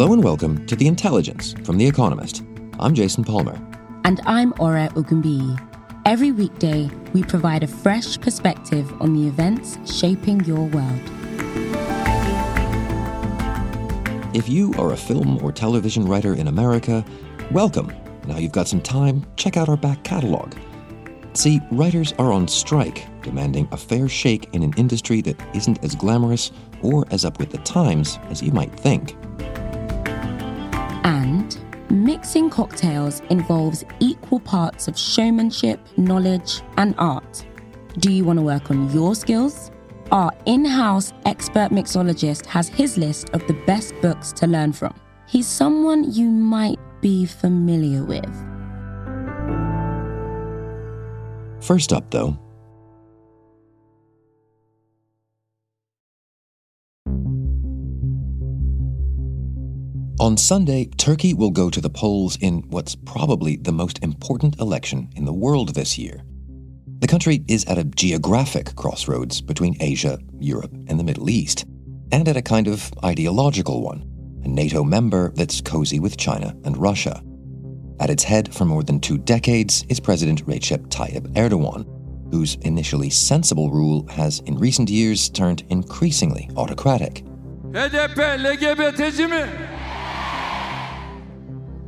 Hello and welcome to The Intelligence from The Economist. I'm Jason Palmer. And I'm Ore Ogunbiyi. Every weekday, we provide a fresh perspective on the events shaping your world. If you are a film or television writer in America, welcome. Now you've got some time, check out our back catalogue. See, writers are on strike, demanding a fair shake in an industry that isn't as glamorous or as up with the times as you might think. And mixing cocktails involves equal parts of showmanship, knowledge, and art. Do you want to work on your skills? Our in house expert mixologist has his list of the best books to learn from. He's someone you might be familiar with. First up, though, On Sunday, Turkey will go to the polls in what's probably the most important election in the world this year. The country is at a geographic crossroads between Asia, Europe, and the Middle East, and at a kind of ideological one, a NATO member that's cozy with China and Russia. At its head for more than two decades is President Recep Tayyip Erdogan, whose initially sensible rule has in recent years turned increasingly autocratic. HDP?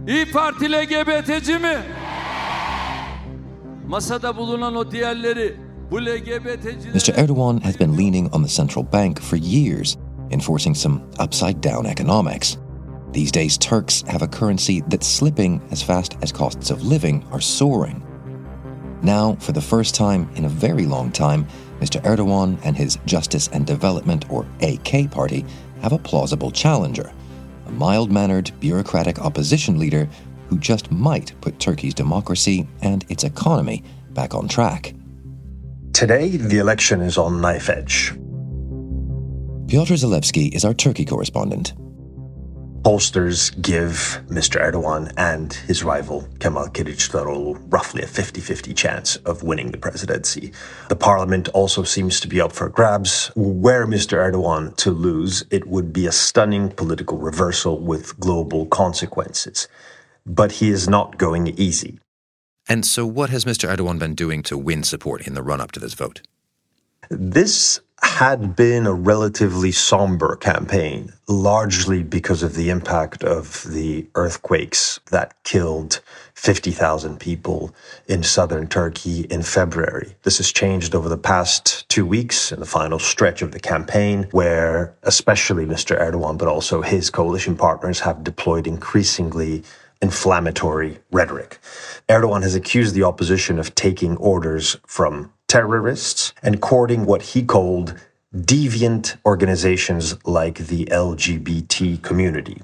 İyi Parti LGBT'ci mi? Masada bulunan o diğerleri bu LGBT'ciler... Mr. Erdogan has been leaning on the central bank for years, enforcing some upside down economics. These days, Turks have a currency that's slipping as fast as costs of living are soaring. Now, for the first time in a very long time, Mr. Erdogan and his Justice and Development, or AK party, have a plausible challenger mild mannered, bureaucratic opposition leader who just might put Turkey's democracy and its economy back on track. Today, the election is on knife edge. Piotr Zalewski is our Turkey correspondent pollsters give Mr. Erdogan and his rival Kemal Kılıçdaroğlu roughly a 50-50 chance of winning the presidency. The parliament also seems to be up for grabs. Were Mr. Erdogan to lose, it would be a stunning political reversal with global consequences. But he is not going easy. And so what has Mr. Erdogan been doing to win support in the run-up to this vote? This had been a relatively somber campaign, largely because of the impact of the earthquakes that killed 50,000 people in southern Turkey in February. This has changed over the past two weeks in the final stretch of the campaign, where especially Mr. Erdogan, but also his coalition partners have deployed increasingly inflammatory rhetoric. Erdogan has accused the opposition of taking orders from terrorists and courting what he called deviant organizations like the LGBT community.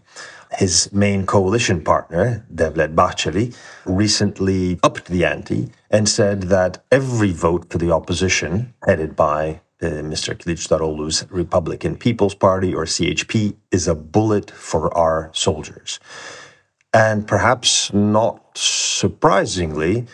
His main coalition partner, Devlet Bahçeli, recently upped the ante and said that every vote for the opposition, headed by uh, Mr. Kılıçdaroğlu's Republican People's Party or CHP, is a bullet for our soldiers. And perhaps not surprisingly,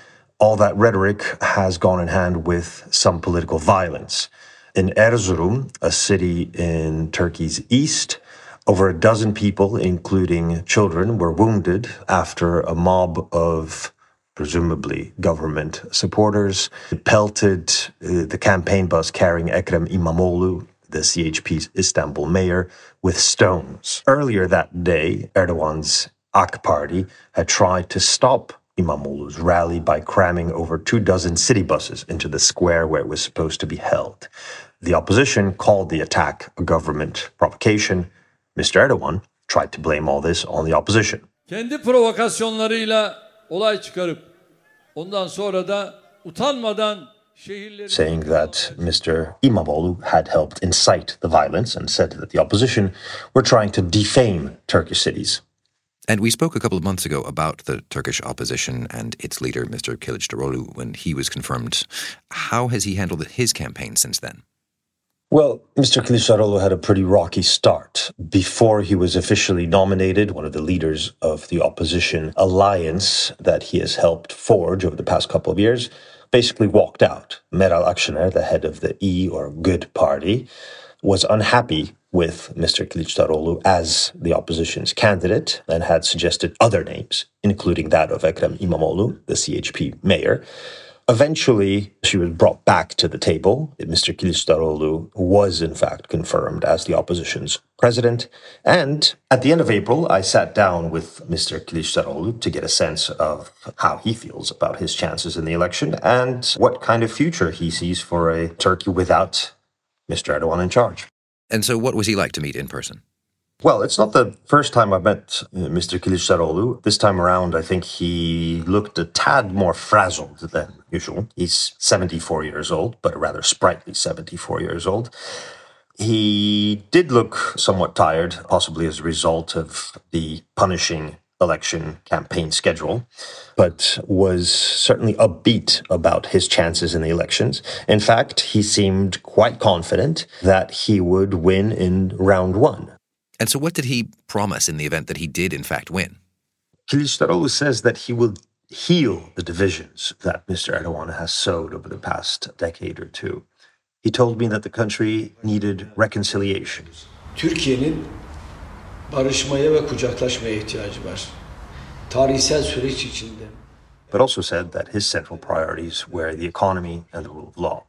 all that rhetoric has gone in hand with some political violence. In Erzurum, a city in Turkey's east, over a dozen people, including children, were wounded after a mob of presumably government supporters pelted uh, the campaign bus carrying Ekrem İmamoğlu, the CHP's Istanbul mayor, with stones. Earlier that day, Erdogan's AK party had tried to stop Imamoglu's rally by cramming over two dozen city buses into the square where it was supposed to be held. The opposition called the attack a government provocation. Mr. Erdogan tried to blame all this on the opposition. Kendi provokasyonlarıyla olay çıkarıp ondan sonra da utanmadan saying that Mr. Imamoglu had helped incite the violence and said that the opposition were trying to defame Turkish cities. And we spoke a couple of months ago about the Turkish opposition and its leader, Mr. Kılıçdaroğlu, when he was confirmed. How has he handled his campaign since then? Well, Mr. Kılıçdaroğlu had a pretty rocky start. Before he was officially nominated, one of the leaders of the opposition alliance that he has helped forge over the past couple of years, basically walked out. Meral Akşener, the head of the E or Good Party, was unhappy with Mr. Kılıçdaroğlu as the opposition's candidate and had suggested other names, including that of Ekrem İmamoğlu, the CHP mayor. Eventually, she was brought back to the table. Mr. Kılıçdaroğlu was, in fact, confirmed as the opposition's president. And at the end of April, I sat down with Mr. Kılıçdaroğlu to get a sense of how he feels about his chances in the election and what kind of future he sees for a Turkey without Mr. Erdogan in charge. And so, what was he like to meet in person? Well, it's not the first time I've met uh, Mr. Kılıçdaroğlu. This time around, I think he looked a tad more frazzled than usual. He's 74 years old, but a rather sprightly 74 years old. He did look somewhat tired, possibly as a result of the punishing election campaign schedule, but was certainly upbeat about his chances in the elections. In fact, he seemed quite confident that he would win in round one. And so, what did he promise in the event that he did, in fact, win? Kılıçdaroğlu says that he will heal the divisions that Mr. Erdogan has sowed over the past decade or two. He told me that the country needed reconciliation. Türkiye'nin barışmaya ve kucaklaşmaya ihtiyacı var. Tarihsel süreç içinde. But also said that his central priorities were the economy and the rule of law.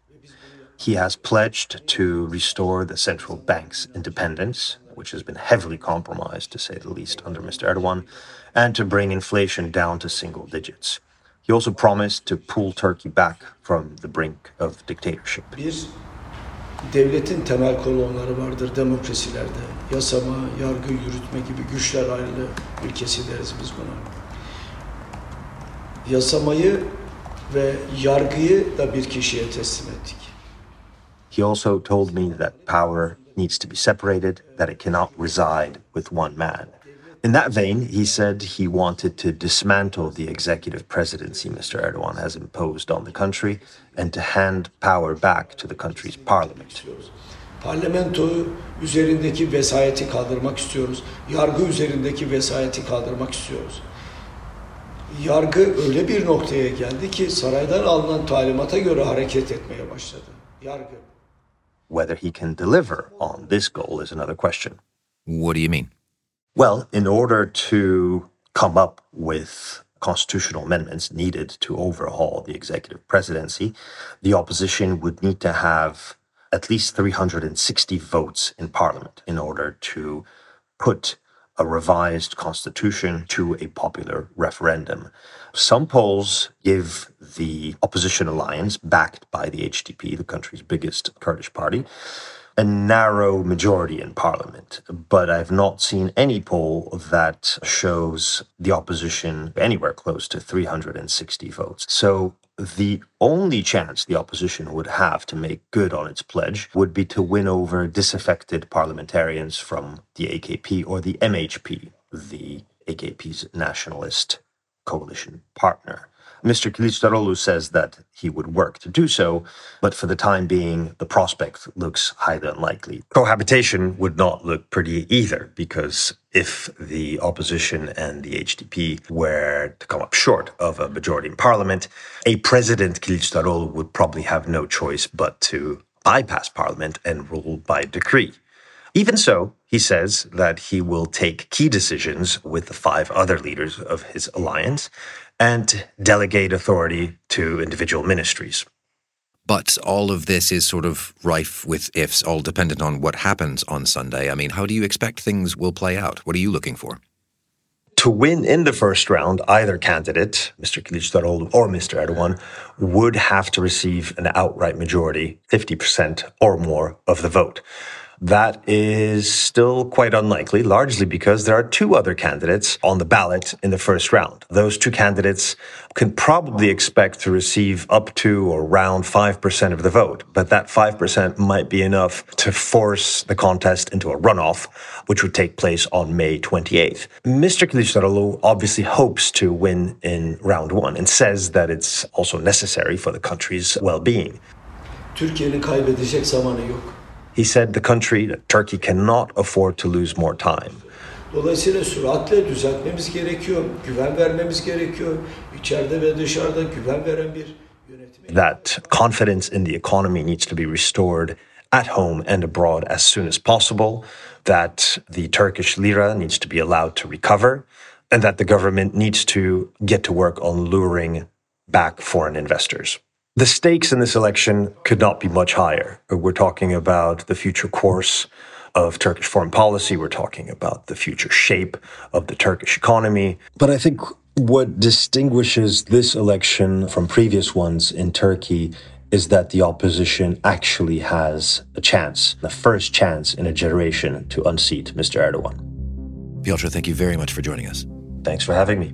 He has pledged to restore the central bank's independence which has been heavily compromised, to say the least, under Mr. Erdogan, and to bring inflation down to single digits. He also promised to pull Turkey back from the brink of dictatorship. Devletin temel kolonları vardır demokrasilerde. Yasama, yargı, yürütme gibi güçler ayrılığı ülkesi deriz biz buna. Yasamayı ve yargıyı da bir kişiye teslim ettik. He also told me that power needs to be separated, that it cannot reside with one man. In that vein, he said he wanted to dismantle the executive presidency Mr. Erdogan has imposed on the country and to hand power back to the country's parliament. Parlamentoyu üzerindeki vesayeti kaldırmak istiyoruz. Yargı üzerindeki vesayeti kaldırmak istiyoruz. Yargı öyle bir noktaya geldi ki saraydan alınan talimata göre hareket etmeye başladı. Yargı. Whether he can deliver on this goal is another question. What do you mean? Well, in order to come up with constitutional amendments needed to overhaul the executive presidency, the opposition would need to have at least 360 votes in parliament in order to put a revised constitution to a popular referendum. Some polls give the opposition alliance, backed by the HDP, the country's biggest Kurdish party, a narrow majority in parliament. But I've not seen any poll that shows the opposition anywhere close to 360 votes. So the only chance the opposition would have to make good on its pledge would be to win over disaffected parliamentarians from the AKP or the MHP, the AKP's nationalist coalition partner. Mr. Kılıçdaroğlu says that he would work to do so, but for the time being, the prospect looks highly unlikely. Cohabitation would not look pretty either, because if the opposition and the HDP were to come up short of a majority in parliament, a president Kılıçdaroğlu would probably have no choice but to bypass parliament and rule by decree. Even so, he says that he will take key decisions with the five other leaders of his alliance and delegate authority to individual ministries. But all of this is sort of rife with ifs, all dependent on what happens on Sunday. I mean, how do you expect things will play out? What are you looking for? To win in the first round, either candidate, Mr. Kılıçdaroğlu or Mr. Erdogan, would have to receive an outright majority, 50% or more of the vote. That is still quite unlikely, largely because there are two other candidates on the ballot in the first round. Those two candidates can probably expect to receive up to or around 5% of the vote, but that 5% might be enough to force the contest into a runoff, which would take place on May 28th. Mr. Kılıçdaroğlu obviously hopes to win in round one and says that it's also necessary for the country's well-being. Türkiye'nin kaybedecek zamanı yok. He said the country, Turkey, cannot afford to lose more time. Dolayısıyla süratle düzeltmemiz gerekiyor, güven vermemiz gerekiyor. İçeride ve dışarıda güven veren bir. That confidence in the economy needs to be restored at home and abroad as soon as possible. That the Turkish lira needs to be allowed to recover. And that the government needs to get to work on luring back foreign investors. The stakes in this election could not be much higher. We're talking about the future course of Turkish foreign policy. We're talking about the future shape of the Turkish economy. But I think what distinguishes this election from previous ones in Turkey is that the opposition actually has a chance, the first chance in a generation to unseat Mr. Erdogan. Piotr, thank you very much for joining us. Thanks for having me.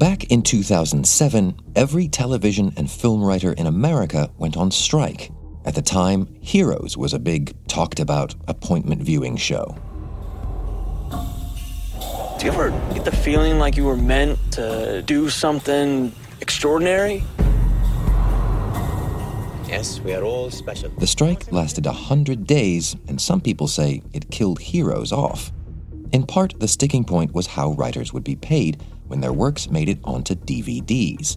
Back in 2007, every television and film writer in America went on strike. At the time, Heroes was a big, talked about appointment viewing show. Do you ever get the feeling like you were meant to do something extraordinary? Yes, we are all special. The strike lasted a hundred days, and some people say it killed Heroes off. In part, the sticking point was how writers would be paid when their works made it onto DVDs.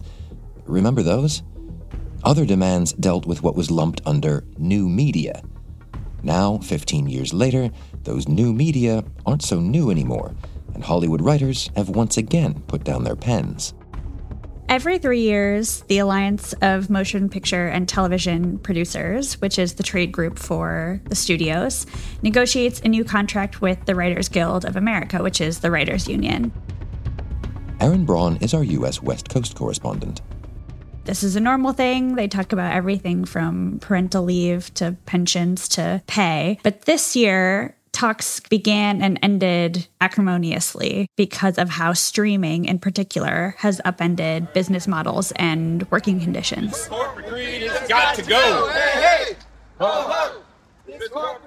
Remember those? Other demands dealt with what was lumped under new media. Now, 15 years later, those new media aren't so new anymore, and Hollywood writers have once again put down their pens. Every three years, the Alliance of Motion Picture and Television Producers, which is the trade group for the studios, negotiates a new contract with the Writers Guild of America, which is the Writers Union. Erin Braun is our U.S. West Coast correspondent. This is a normal thing. They talk about everything from parental leave to pensions to pay. But this year, talks began and ended acrimoniously because of how streaming in particular has upended business models and working conditions. Corporate greed has Got to go.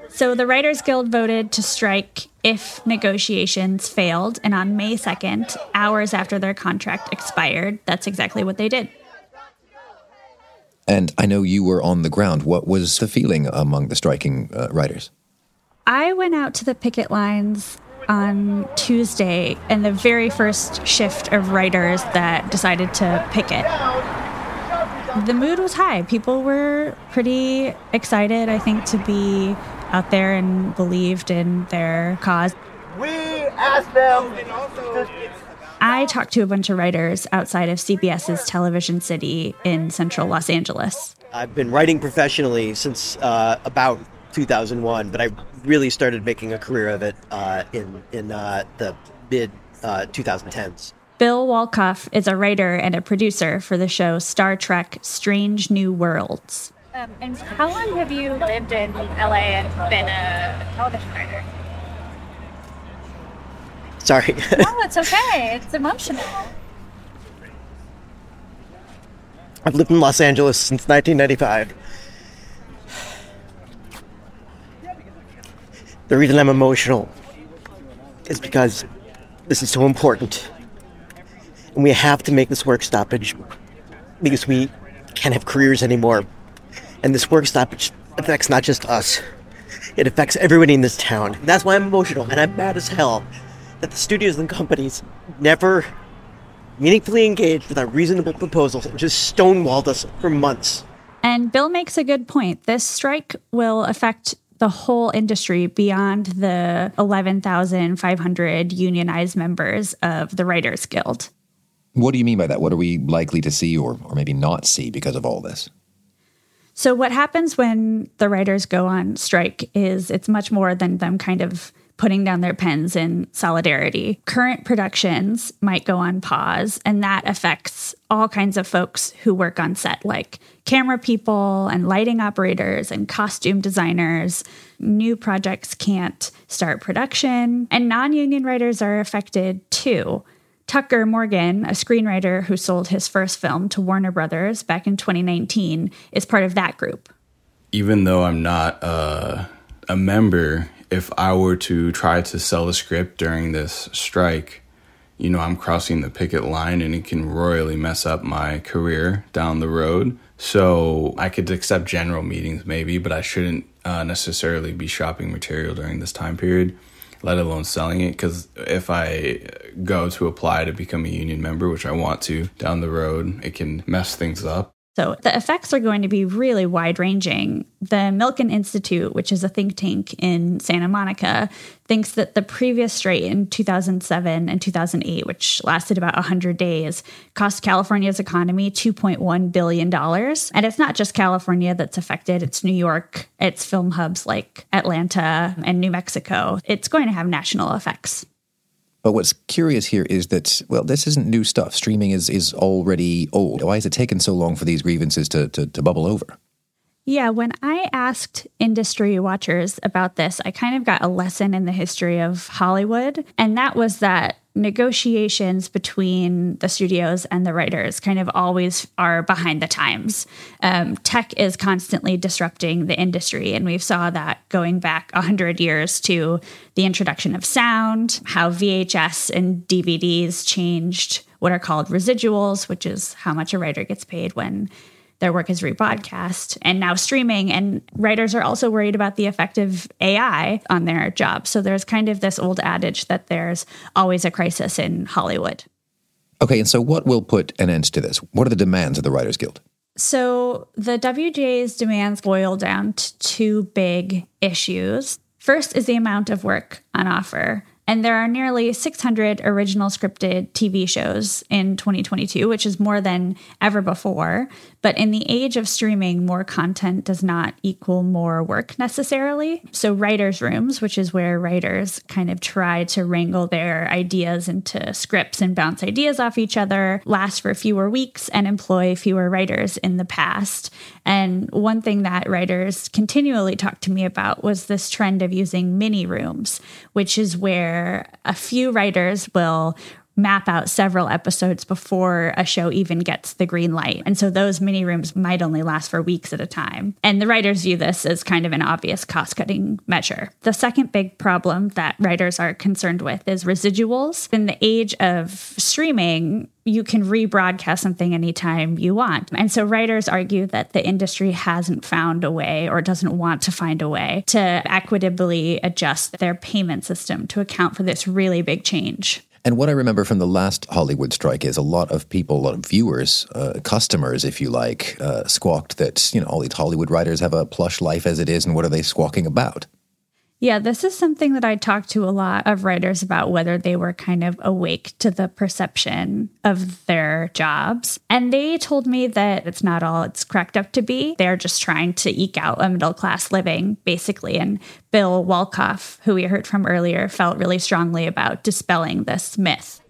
So the Writers Guild voted to strike if negotiations failed, and on May 2nd, hours after their contract expired, that's exactly what they did. And I know you were on the ground. What was the feeling among the striking uh, writers? I went out to the picket lines on Tuesday, and the very first shift of writers that decided to picket. The mood was high. People were pretty excited, I think, to be out there and believed in their cause. We asked them I talked to a bunch of writers outside of CBS's Television City in central Los Angeles. I've been writing professionally since uh, about 2001, but I really started making a career of it uh, in in uh, the mid 2010s. Bill Wolkoff is a writer and a producer for the show Star Trek Strange New Worlds. Um, and how long have you lived in LA and been a television writer? Sorry. no, it's okay. It's emotional. I've lived in Los Angeles since 1995. The reason I'm emotional is because this is so important. And we have to make this work stoppage because we can't have careers anymore. And this work stoppage affects not just us, it affects everybody in this town. That's why I'm emotional and I'm mad as hell that the studios and companies never meaningfully engaged with our reasonable proposals and just stonewalled us for months. And Bill makes a good point. This strike will affect the whole industry beyond the 11,500 unionized members of the Writers Guild. What do you mean by that? What are we likely to see or, or maybe not see because of all this? So, what happens when the writers go on strike is it's much more than them kind of putting down their pens in solidarity. Current productions might go on pause, and that affects all kinds of folks who work on set, like camera people and lighting operators and costume designers. New projects can't start production, and non union writers are affected too. Tucker Morgan, a screenwriter who sold his first film to Warner Brothers back in 2019, is part of that group. Even though I'm not uh, a member if I were to try to sell a script during this strike, you know, I'm crossing the picket line and it can royally mess up my career down the road. So I could accept general meetings maybe, but I shouldn't uh, necessarily be shopping material during this time period, let alone selling it. Because if I go to apply to become a union member, which I want to down the road, it can mess things up. So the effects are going to be really wide ranging. The Milken Institute, which is a think tank in Santa Monica, thinks that the previous strike in 2007 and 2008, which lasted about 100 days, cost California's economy $2.1 billion. And it's not just California that's affected, it's New York, it's film hubs like Atlanta and New Mexico. It's going to have national effects. But what's curious here is that, well, this isn't new stuff. Streaming is, is already old. Why has it taken so long for these grievances to, to, to bubble over? Yeah, when I asked industry watchers about this, I kind of got a lesson in the history of Hollywood. And that was that negotiations between the studios and the writers kind of always are behind the times. Um, tech is constantly disrupting the industry, and we saw that going back 100 years to the introduction of sound, how VHS and DVDs changed what are called residuals, which is how much a writer gets paid when their work is rebroadcast and now streaming. And writers are also worried about the effect of AI on their jobs. So there's kind of this old adage that there's always a crisis in Hollywood. Okay, and so what will put an end to this? What are the demands of the Writers Guild? So the WGA's demands boil down to two big issues. First is the amount of work on offer. And there are nearly 600 original scripted TV shows in 2022, which is more than ever before. But in the age of streaming, more content does not equal more work necessarily. So, writers' rooms, which is where writers kind of try to wrangle their ideas into scripts and bounce ideas off each other, last for fewer weeks and employ fewer writers in the past. And one thing that writers continually talked to me about was this trend of using mini rooms, which is where a few writers will map out several episodes before a show even gets the green light. And so those mini rooms might only last for weeks at a time. And the writers view this as kind of an obvious cost cutting measure. The second big problem that writers are concerned with is residuals. In the age of streaming, you can rebroadcast something anytime you want. And so writers argue that the industry hasn't found a way or doesn't want to find a way to equitably adjust their payment system to account for this really big change. And what I remember from the last Hollywood strike is a lot of people, a lot of viewers, uh, customers, if you like, uh, squawked that, you know, all these Hollywood writers have a plush life as it is, and what are they squawking about? Yeah, this is something that I talked to a lot of writers about whether they were kind of awake to the perception of their jobs. And they told me that it's not all it's cracked up to be. They're just trying to eke out a middle class living, basically. And Bill Wolkoff, who we heard from earlier, felt really strongly about dispelling this myth.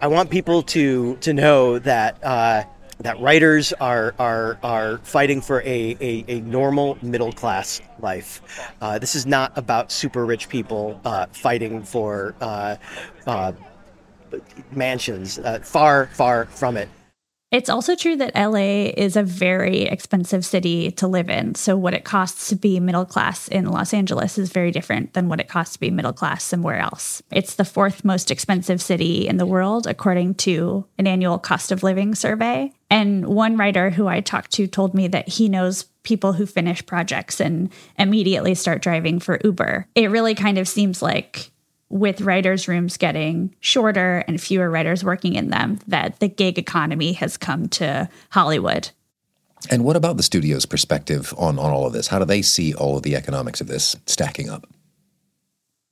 I want people to to know that uh, that writers are are are fighting for a, a, a normal middle class life. Uh, this is not about super rich people uh, fighting for uh, uh mansions. Uh, far far from it. It's also true that LA is a very expensive city to live in. So, what it costs to be middle class in Los Angeles is very different than what it costs to be middle class somewhere else. It's the fourth most expensive city in the world, according to an annual cost of living survey. And one writer who I talked to told me that he knows people who finish projects and immediately start driving for Uber. It really kind of seems like with writers' rooms getting shorter and fewer writers working in them, that the gig economy has come to Hollywood. And what about the studio's perspective on, on all of this? How do they see all of the economics of this stacking up?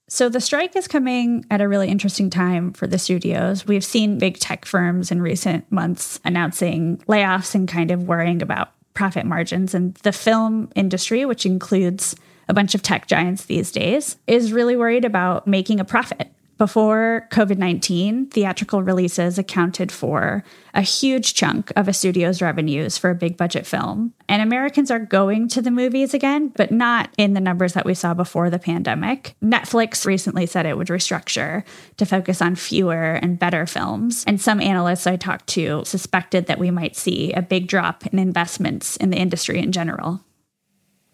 So the strike is coming at a really interesting time for the studios. We've seen big tech firms in recent months announcing layoffs and kind of worrying about profit margins. And the film industry, which includes a bunch of tech giants these days, is really worried about making a profit. Before COVID 19, theatrical releases accounted for a huge chunk of a studio's revenues for a big budget film. And Americans are going to the movies again, but not in the numbers that we saw before the pandemic. Netflix recently said it would restructure to focus on fewer and better films. And some analysts I talked to suspected that we might see a big drop in investments in the industry in general.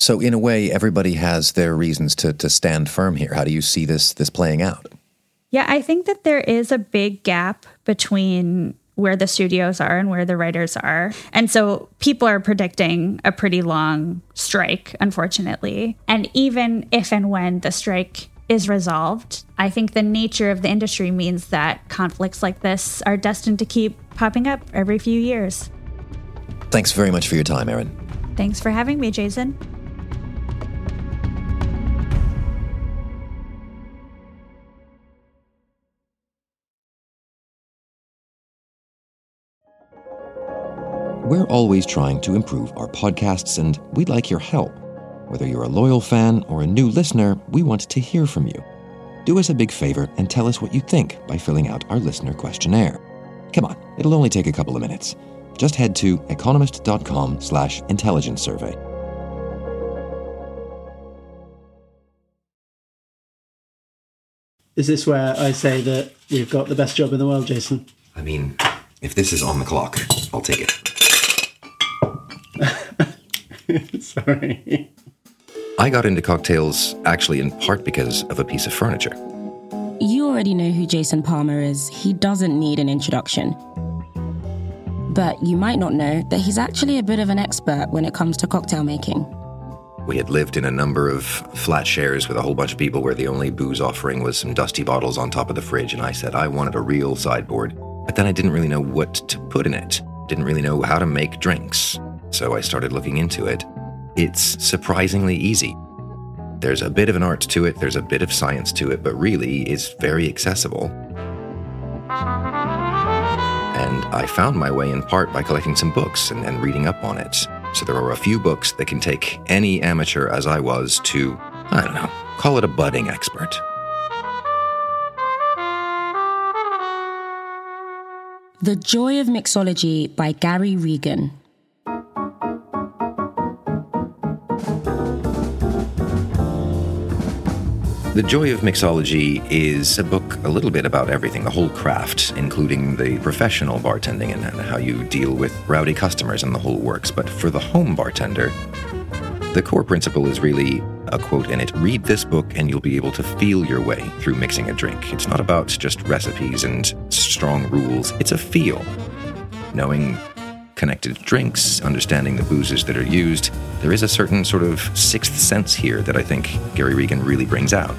So, in a way, everybody has their reasons to, to stand firm here. How do you see this, this playing out? Yeah, I think that there is a big gap between where the studios are and where the writers are. And so people are predicting a pretty long strike, unfortunately. And even if and when the strike is resolved, I think the nature of the industry means that conflicts like this are destined to keep popping up every few years. Thanks very much for your time, Erin. Thanks for having me, Jason. We're always trying to improve our podcasts, and we'd like your help. Whether you're a loyal fan or a new listener, we want to hear from you. Do us a big favor and tell us what you think by filling out our listener questionnaire. Come on, it'll only take a couple of minutes. Just head to economist.com slash intelligence survey. Is this where I say that we've got the best job in the world, Jason? I mean, if this is on the clock, I'll take it. Sorry. I got into cocktails actually in part because of a piece of furniture. You already know who Jason Palmer is. He doesn't need an introduction. But you might not know that he's actually a bit of an expert when it comes to cocktail making. We had lived in a number of flat shares with a whole bunch of people where the only booze offering was some dusty bottles on top of the fridge, and I said I wanted a real sideboard. But then I didn't really know what to put in it, didn't really know how to make drinks. So I started looking into it. It's surprisingly easy. There's a bit of an art to it, there's a bit of science to it, but really it's very accessible. And I found my way in part by collecting some books and, and reading up on it. So there are a few books that can take any amateur as I was to, I don't know, call it a budding expert. The Joy of Mixology by Gary Regan. The Joy of Mixology is a book a little bit about everything, the whole craft, including the professional bartending and, how you deal with rowdy customers and the whole works. But for the home bartender, the core principle is really a quote in it read this book and you'll be able to feel your way through mixing a drink. It's not about just recipes and strong rules, it's a feel. Knowing connected drinks, understanding the boozes that are used, there is a certain sort of sixth sense here that I think Gary Regan really brings out.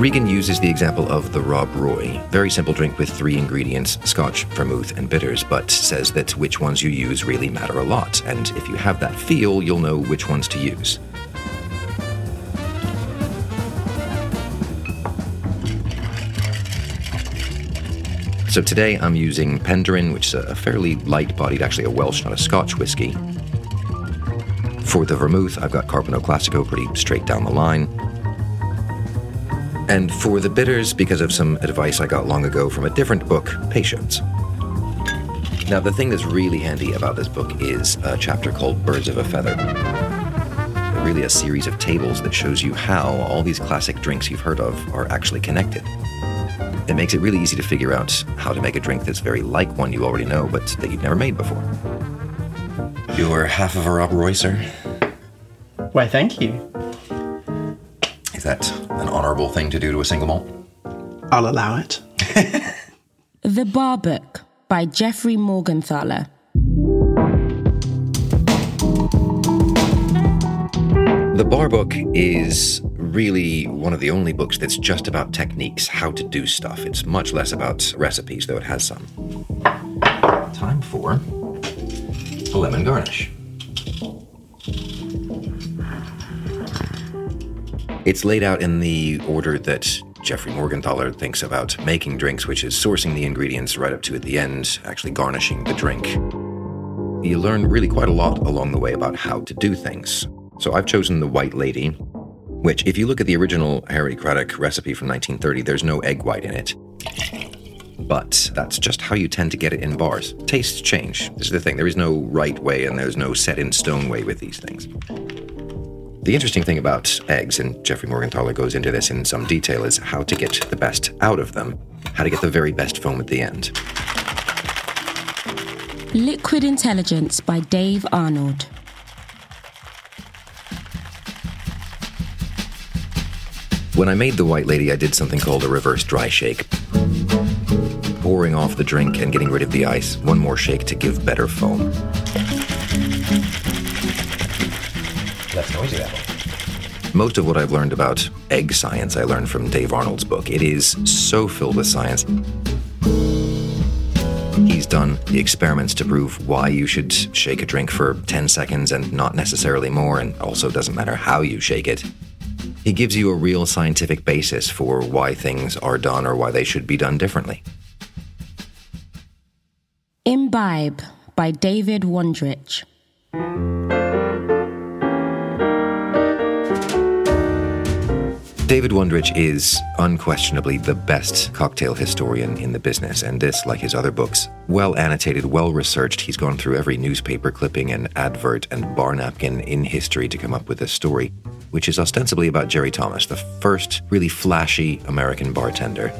Regan uses the example of the Rob Roy, very simple drink with three ingredients scotch, vermouth, and bitters, but says that which ones you use really matter a lot, and if you have that feel, you'll know which ones to use. So today I'm using Penderyn, which is a fairly light bodied, actually a Welsh, not a Scotch whiskey. For the vermouth, I've got Carpano Classico pretty straight down the line. And for the bitters, because of some advice I got long ago from a different book, Patience. Now, the thing that's really handy about this book is a chapter called Birds of a Feather. Really, a series of tables that shows you how all these classic drinks you've heard of are actually connected. It makes it really easy to figure out how to make a drink that's very like one you already know, but that you've never made before. You're half of a Rob Roy, sir. Why, thank you. Is that an honourable thing to do to a single malt? I'll allow it. The Bar Book by Jeffrey Morgenthaler. The Bar Book is really one of the only books that's just about techniques, how to do stuff. It's much less about recipes, though it has some. Time for a lemon garnish. It's laid out in the order that Jeffrey Morgenthaler thinks about making drinks, which is sourcing the ingredients right up to at the end, actually garnishing the drink. You learn really quite a lot along the way about how to do things. So I've chosen the White Lady, which, if you look at the original Harry Craddock recipe from 1930, there's no egg white in it. But that's just how you tend to get it in bars. Tastes change. This is the thing. There is no right way and there's no set in stone way with these things. The interesting thing about eggs, and Jeffrey Morgenthaler goes into this in some detail, is how to get the best out of them, how to get the very best foam at the end. Liquid Intelligence by Dave Arnold. When I made the White Lady, I did something called a reverse dry shake. Pouring off the drink and getting rid of the ice, one more shake to give better foam. That's noisy that one. Most of what I've learned about egg science, I learned from Dave Arnold's book. It is so filled with science. He's done the experiments to prove why you should shake a drink for 10 seconds and not necessarily more, and also doesn't matter how you shake it. He gives you a real scientific basis for why things are done or why they should be done differently. Imbibe by David Wondrich. David Wondrich is unquestionably the best cocktail historian in the business, and this, like his other books, well annotated, well researched. He's gone through every newspaper clipping and advert and bar napkin in history to come up with this story, which is ostensibly about Jerry Thomas, the first really flashy American bartender.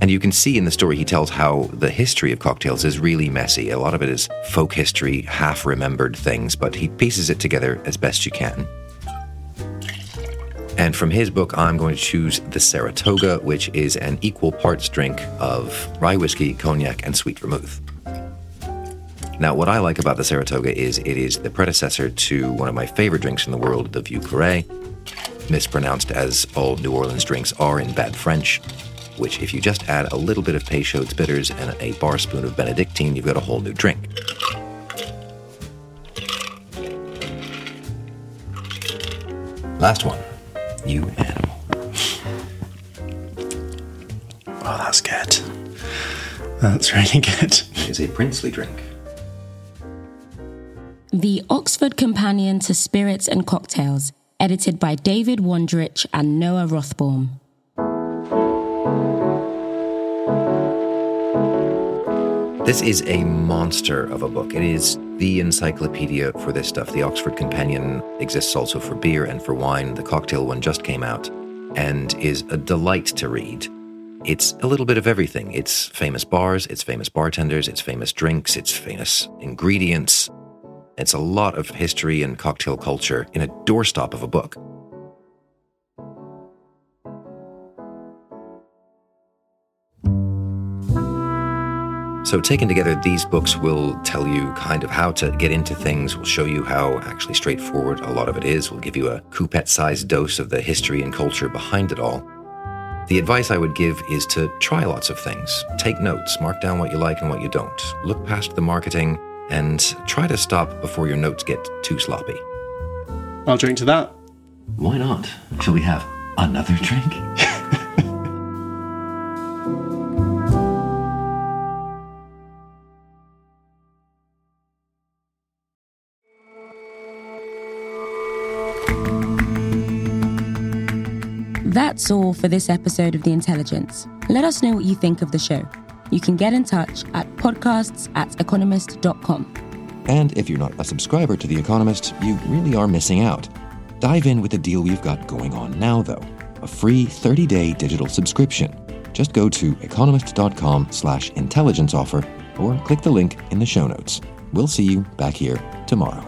And you can see in the story he tells how the history of cocktails is really messy. A lot of it is folk history, half remembered things, but he pieces it together as best you can. And from his book, I'm going to choose the Saratoga, which is an equal parts drink of rye whiskey, cognac, and sweet vermouth. Now, what I like about the Saratoga is it is the predecessor to one of my favorite drinks in the world, the Vieux Carré, mispronounced as all New Orleans drinks are in bad French, which, if you just add a little bit of Peychaud's bitters and a bar spoon of Benedictine, you've got a whole new drink. Last one. You animal. Oh, that's good. That's really good. It's a princely drink. The Oxford Companion to Spirits and Cocktails, edited by David Wondrich and Noah Rothbaum. This is a monster of a book. It is the encyclopedia for this stuff. The Oxford Companion exists also for beer and for wine. The cocktail one just came out and is a delight to read. It's a little bit of everything. It's famous bars, it's famous bartenders, it's famous drinks, it's famous ingredients. It's a lot of history and cocktail culture in a doorstop of a book. So, taken together, these books will tell you kind of how to get into things, will show you how actually straightforward a lot of it is, will give you a coupette sized dose of the history and culture behind it all. The advice I would give is to try lots of things. Take notes, mark down what you like and what you don't. Look past the marketing and try to stop before your notes get too sloppy. I'll drink to that. Why not? Shall we have another drink? That's all for this episode of The Intelligence. Let us know what you think of the show. You can get in touch at podcasts at economist.com. And if you're not a subscriber to The Economist, you really are missing out. Dive in with the deal we've got going on now, though a free 30 day digital subscription. Just go to economist.com slash intelligence offer or click the link in the show notes. We'll see you back here tomorrow.